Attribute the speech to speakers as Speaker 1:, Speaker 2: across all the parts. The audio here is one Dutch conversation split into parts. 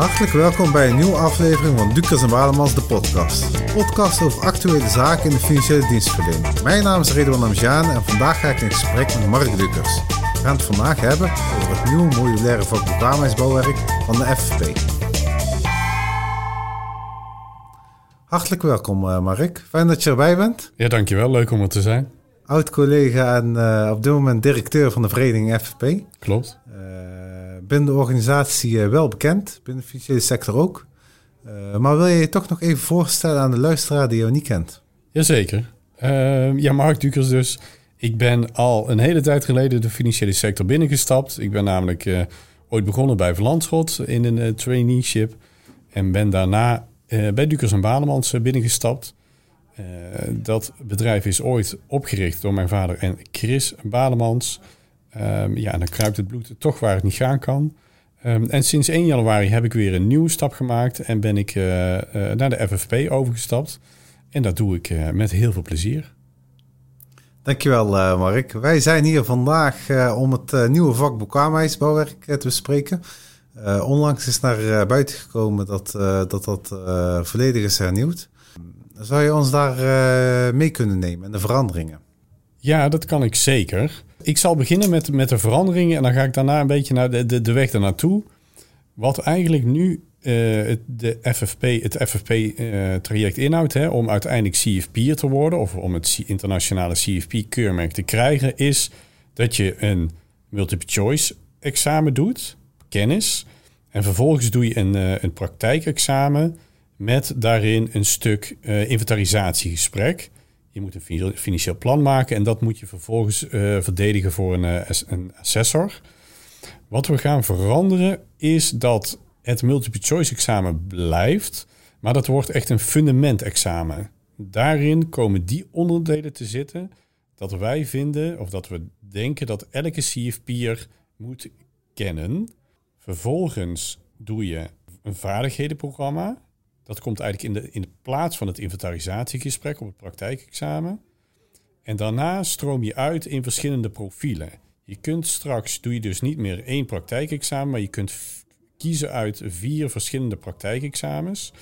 Speaker 1: Hartelijk welkom bij een nieuwe aflevering van Dukers en Walemans, de podcast. Een podcast over actuele zaken in de financiële dienstverlening. Mijn naam is Redouan Amjaan en vandaag ga ik in gesprek met Mark Dukers. We gaan het vandaag hebben over het nieuwe modulaire vakbekwaamheidsbouwwerk van de FFP. Hartelijk welkom eh, Mark, fijn dat je erbij bent.
Speaker 2: Ja, dankjewel. Leuk om er te zijn.
Speaker 1: Oud-collega en uh, op dit moment directeur van de vereniging FFP.
Speaker 2: Klopt.
Speaker 1: Uh, binnen de organisatie wel bekend, binnen de financiële sector ook. maar wil je je toch nog even voorstellen aan de luisteraar die jou niet kent?
Speaker 2: Jazeker. ja, Mark Dukers dus. Ik ben al een hele tijd geleden de financiële sector binnengestapt. Ik ben namelijk ooit begonnen bij Verlandschot in een traineeship. En ben daarna bij Dukers en Banemans binnengestapt. Uh, dat bedrijf is ooit opgericht door mijn vader en Chris Balemans. Um, ja, dan kruipt het bloed toch waar het niet gaan kan. Um, en sinds 1 januari heb ik weer een nieuwe stap gemaakt en ben ik uh, uh, naar de FFP overgestapt. En dat doe ik met heel veel plezier.
Speaker 1: Dankjewel, Mark. Wij zijn hier vandaag om het nieuwe vak bekwaamheidsbouwwerk te bespreken. onlangs is naar buiten gekomen dat dat, dat volledig is hernieuwd. Zou je ons daar mee kunnen nemen en de veranderingen?
Speaker 2: Ja, dat kan ik zeker. Ik zal beginnen met, met de veranderingen en dan ga ik daarna een beetje naar de, de, de weg ernaartoe. Wat eigenlijk nu uh, het, de FFP, het FFP-traject uh, inhoudt, hè, om uiteindelijk CFP'er te worden of om het internationale CFP-keurmerk te krijgen, is dat je een multiple choice examen doet, kennis, en vervolgens doe je een, een praktijkexamen met daarin een stuk uh, inventarisatiegesprek. Je moet een financieel plan maken en dat moet je vervolgens uh, verdedigen voor een, uh, een, assessor. Wat we gaan veranderen is dat het multiple choice examen blijft, maar dat wordt echt een fundamentexamen. Daarin komen die onderdelen te zitten dat wij vinden of dat we denken dat elke CFP'er moet kennen. Vervolgens doe je een vaardighedenprogramma dat komt eigenlijk in de, in de plaats van het inventarisatiegesprek op het praktijkexamen. En daarna stroom je uit in verschillende profielen. Je kunt straks, doe je dus niet meer één praktijkexamen, maar je kunt kiezen uit vier verschillende praktijkexamens.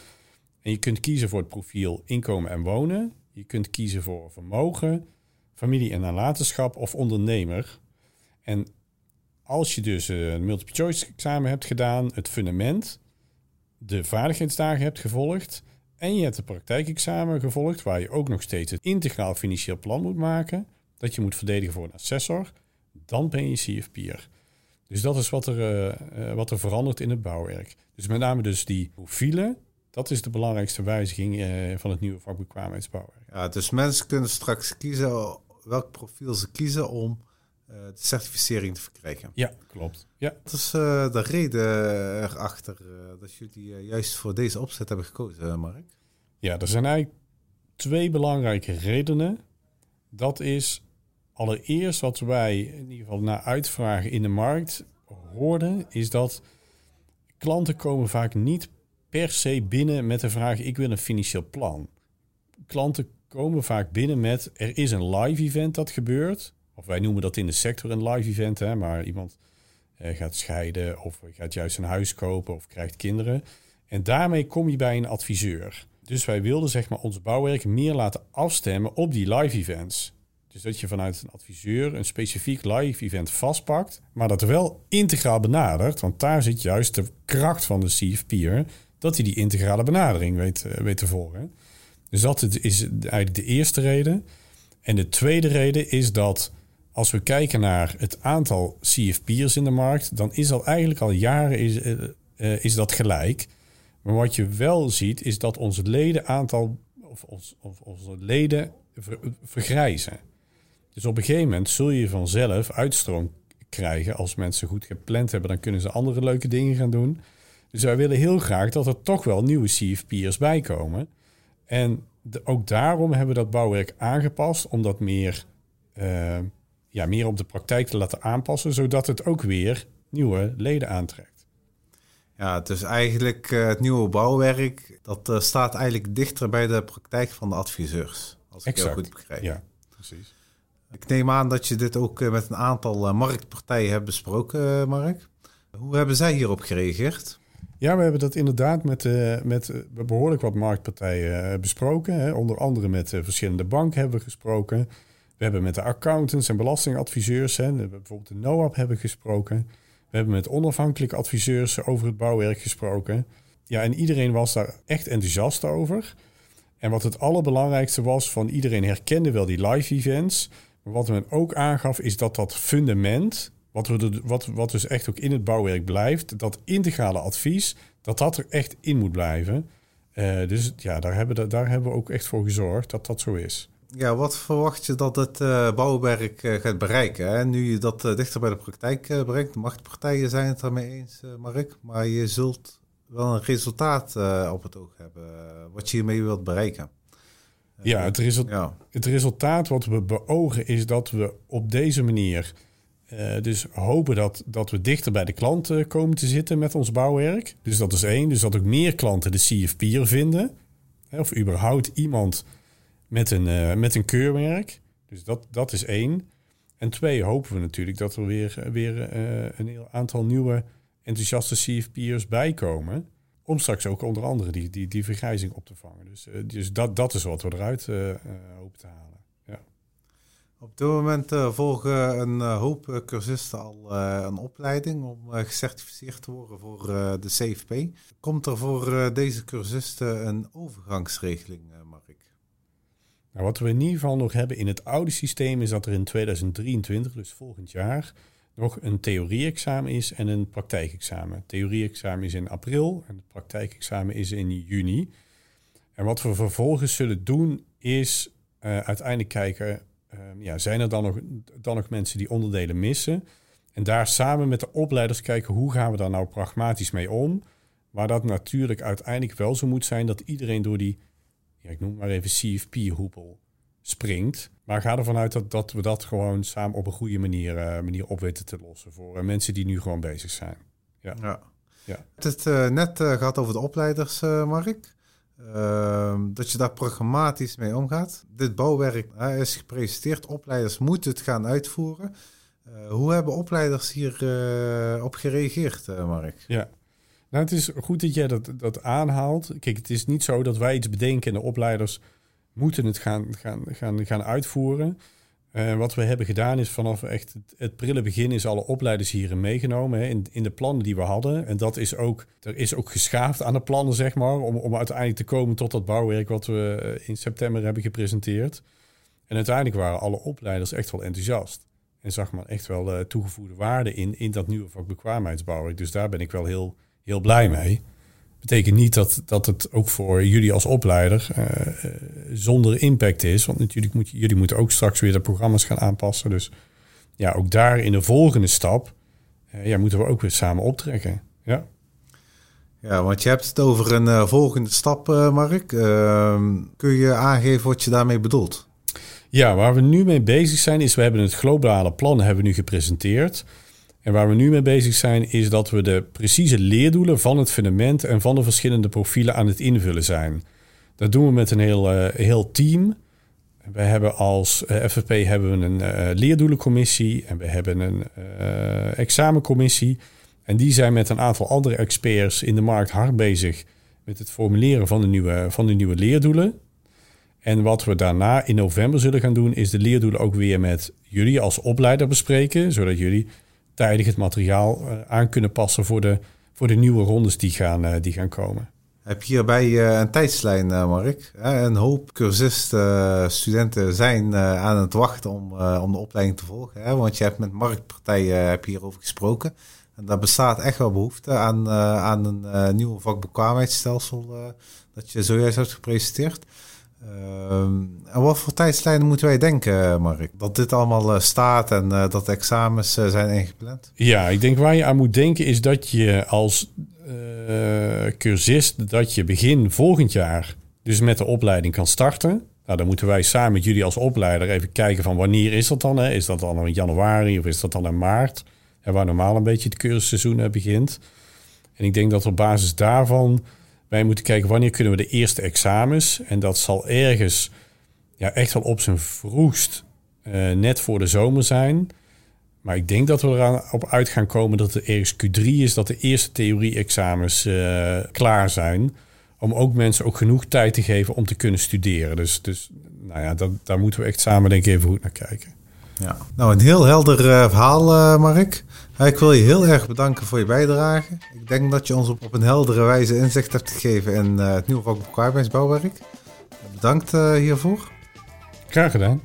Speaker 2: En je kunt kiezen voor het profiel inkomen en wonen. Je kunt kiezen voor vermogen, familie en nalatenschap of ondernemer. En als je dus een multiple choice examen hebt gedaan, het fundament, de vaardigheidsdagen hebt gevolgd en je hebt de praktijkexamen gevolgd, waar je ook nog steeds het integraal financieel plan moet maken, dat je moet verdedigen voor een assessor, dan ben je CFP'er. Dus dat is wat er, uh, wat er verandert in het bouwwerk. Dus met name dus die profielen, dat is de belangrijkste wijziging uh, van het nieuwe vakbekwaamheidsbouwwerk.
Speaker 1: Ja, dus mensen kunnen straks kiezen welk profiel ze kiezen om de certificering te verkrijgen.
Speaker 2: Ja, klopt. Ja.
Speaker 1: Dat is uh, de reden erachter uh, dat jullie juist voor deze opzet hebben gekozen, Mark.
Speaker 2: Ja, er zijn eigenlijk twee belangrijke redenen. Dat is allereerst wat wij in ieder geval na uitvragen in de markt hoorden, is dat klanten komen vaak niet per se binnen met de vraag: ik wil een financieel plan. Klanten komen vaak binnen met er is een live event dat gebeurt of wij noemen dat in de sector een live event, hè, maar iemand eh, gaat scheiden of gaat juist een huis kopen of krijgt kinderen. En daarmee kom je bij een adviseur. Dus wij wilden zeg maar ons bouwwerk meer laten afstemmen op die live events. Dus dat je vanuit een adviseur een specifiek live event vastpakt, maar dat wel integraal benadert. Want daar zit juist de kracht van de CFP'er, dat hij die integrale benadering weet, uh, weet te volgen. Dus dat is eigenlijk de eerste reden. En de tweede reden is dat als we kijken naar het aantal CFP'ers in de markt, dan is al eigenlijk al jaren is, uh, uh, is dat gelijk. Maar wat je wel ziet, is dat onze ledenaantal of, ons, of onze leden ver, vergrijzen. Dus op een gegeven moment zul je vanzelf uitstroom krijgen. Als mensen goed gepland hebben, dan kunnen ze andere leuke dingen gaan doen. Dus wij willen heel graag dat er toch wel nieuwe CFP'ers bij komen. En ook daarom hebben we dat bouwwerk aangepast om dat meer uh, ja, meer op de praktijk te laten aanpassen, zodat het ook weer nieuwe leden aantrekt.
Speaker 1: Ja, dus eigenlijk uh, het nieuwe bouwwerk, dat uh, staat eigenlijk dichter bij de praktijk van de adviseurs. Als ik
Speaker 2: exact.
Speaker 1: heel goed begrijp.
Speaker 2: Ja, precies.
Speaker 1: Ik neem aan dat je dit ook uh, met een aantal marktpartijen hebt besproken, Mark. Hoe hebben zij hierop gereageerd?
Speaker 2: Ja, we hebben dat inderdaad met, met behoorlijk wat marktpartijen besproken. Hè. Onder andere met verschillende banken hebben we gesproken. We hebben met de accountants en belastingadviseurs, hè, bijvoorbeeld de NOAP, hebben gesproken. We hebben met onafhankelijke adviseurs over het bouwwerk gesproken. Ja, en iedereen was daar echt enthousiast over. En wat het allerbelangrijkste was, van iedereen herkende wel die live events. Maar wat men ook aangaf, is dat dat fundament, wat, we wat, wat dus echt ook in het bouwwerk blijft, dat integrale advies, dat dat er echt in moet blijven. Uh, dus ja, daar hebben, daar hebben we ook echt voor gezorgd dat dat zo is.
Speaker 1: Ja, wat verwacht je dat het uh, bouwwerk uh, gaat bereiken? Hè? Nu je dat dichter bij de praktijk brengt, de machtpartijen zijn het ermee eens, Mark. Maar je zult wel een resultaat op het oog hebben, wat je hiermee wilt bereiken.
Speaker 2: Ja het, ja, het resultaat wat we beogen is dat we op deze manier dus hopen dat, dat we dichter bij de klanten komen te zitten met ons bouwwerk. Dus dat is één. Dus dat ook meer klanten de CFP'er vinden. Of überhaupt iemand met een, uh, met een keurmerk. Dus dat, dat is één. En twee, hopen we natuurlijk dat er weer, weer een heel aantal nieuwe enthousiaste CFP'ers bijkomen. Om straks ook onder andere die, die, die vergrijzing op te vangen. Dus, uh, dus dat, dat is wat we eruit hopen te halen.
Speaker 1: Op dit moment volgen een hoop cursisten al een opleiding om gecertificeerd te worden voor de CFP. Komt er voor deze cursisten een overgangsregeling?
Speaker 2: Nou, wat we in ieder geval nog hebben in het oude systeem is dat er in 2023, dus volgend jaar, nog een theorie-examen is en een praktijkexamen. Theorie-examen is in april en het praktijkexamen is in juni. En wat we vervolgens zullen doen is uh, uiteindelijk kijken, uh, ja, zijn er dan nog, dan nog mensen die onderdelen missen? En daar samen met de opleiders kijken hoe gaan we daar nou pragmatisch mee om. Maar dat natuurlijk uiteindelijk wel zo moet zijn dat iedereen door die, ja, ik noem maar even CFP-hoepel springt. Maar ga ervan uit dat, dat we dat gewoon samen op een goede manier, uh, manier op weten te lossen voor uh, mensen die nu gewoon bezig zijn. Ja. ja.
Speaker 1: ja. Het uh, net gehad over de opleiders, Mark. Ehm, dat je daar programmatisch mee omgaat. Dit bouwwerk is gepresenteerd. Opleiders moeten het gaan uitvoeren. hoe hebben opleiders hier op gereageerd, Mark?
Speaker 2: Ja, nou, het is goed dat jij dat, dat aanhaalt. Kijk, het is niet zo dat wij iets bedenken en de opleiders moeten het gaan, gaan, gaan, gaan uitvoeren. Uh, wat we hebben gedaan is vanaf echt het, prille begin is alle opleiders hierin meegenomen hè, in, in de plannen die we hadden. En dat is ook, er is ook geschaafd aan de plannen, zeg maar, om, om uiteindelijk te komen tot dat bouwwerk wat we eh, in september hebben gepresenteerd. En uiteindelijk waren alle opleiders echt wel enthousiast. En zag maar echt wel uh, toegevoegde waarde in, in dat nieuwe vak bekwaamheidsbouwwerk. Dus daar ben ik wel heel, heel blij mee betekent niet dat, dat het ook voor jullie als opleider uh, zonder impact is. Want natuurlijk moet jullie moeten ook straks weer de programma's gaan aanpassen. Dus ja, ook daar in de volgende stap uh, ja, moeten we ook weer samen optrekken. Ja.
Speaker 1: Ja, want je hebt het over een volgende stap, Mark. Ehm, kun je aangeven wat je daarmee bedoelt?
Speaker 2: Ja, waar we nu mee bezig zijn is, we hebben het globale plan hebben we nu gepresenteerd. En waar we nu mee bezig zijn, is dat we de precieze leerdoelen van het fundament en van de verschillende profielen aan het invullen zijn. Dat doen we met een heel, uh, heel team. We hebben als eh, FFP hebben we een uh, leerdoelencommissie en we hebben een examencommissie. En die zijn met een aantal andere experts in de markt hard bezig met het formuleren van de nieuwe, van de nieuwe leerdoelen. En wat we daarna in november zullen gaan doen, is de leerdoelen ook weer met jullie als opleider bespreken, zodat jullie tijdig het materiaal uh, aan kunnen passen voor de, voor de nieuwe rondes die gaan, uh, die gaan komen.
Speaker 1: Heb je hierbij uh, een tijdslijn, Mark? een hoop cursisten, studenten zijn aan het wachten om, om de opleiding te volgen. Want je hebt met marktpartijen heb hierover gesproken. En daar bestaat echt wel behoefte aan, aan een nieuwe vakbekwaamheidsstelsel dat je zojuist hebt gepresenteerd. Uh, en wat voor tijdslijnen moeten wij denken, Mark? Dat dit allemaal uh, staat en uh, dat de examens zijn ingepland?
Speaker 2: Ja, ik denk waar je aan moet denken is dat je als cursist... dat je begin volgend jaar dus met de opleiding kan starten. Nou, dan moeten wij samen met jullie als opleider even kijken van wanneer is dat dan? Hè? Is dat dan in januari of is dat dan in maart? En waar normaal een beetje het cursusseizoen begint. En ik denk dat op basis daarvan wij moeten kijken wanneer kunnen we de eerste examens. En dat zal ergens ja, echt wel op zijn vroegst uh, net voor de zomer zijn. Maar ik denk dat we eraan op uit gaan komen dat het ergens Q3 is, dat de eerste theorie-examens uh, klaar zijn. Om ook mensen ook genoeg tijd te geven om te kunnen studeren. Dus, dus nou ja, dat, daar moeten we echt samen denk ik even goed naar kijken.
Speaker 1: Ja, nou een heel helder uh, verhaal, uh, Mark. Ik wil je heel erg bedanken voor je bijdrage. Ik denk dat je ons op, op een heldere wijze inzicht hebt gegeven in uh, het nieuwe vak arbeidsbouwwerk. Bedankt hiervoor.
Speaker 2: Graag gedaan.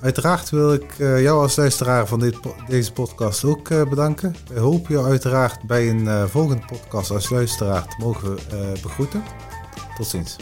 Speaker 1: Uiteraard wil ik jou als luisteraar van dit, deze podcast ook bedanken. We hopen je uiteraard bij een volgende podcast als luisteraar te mogen begroeten. Tot ziens.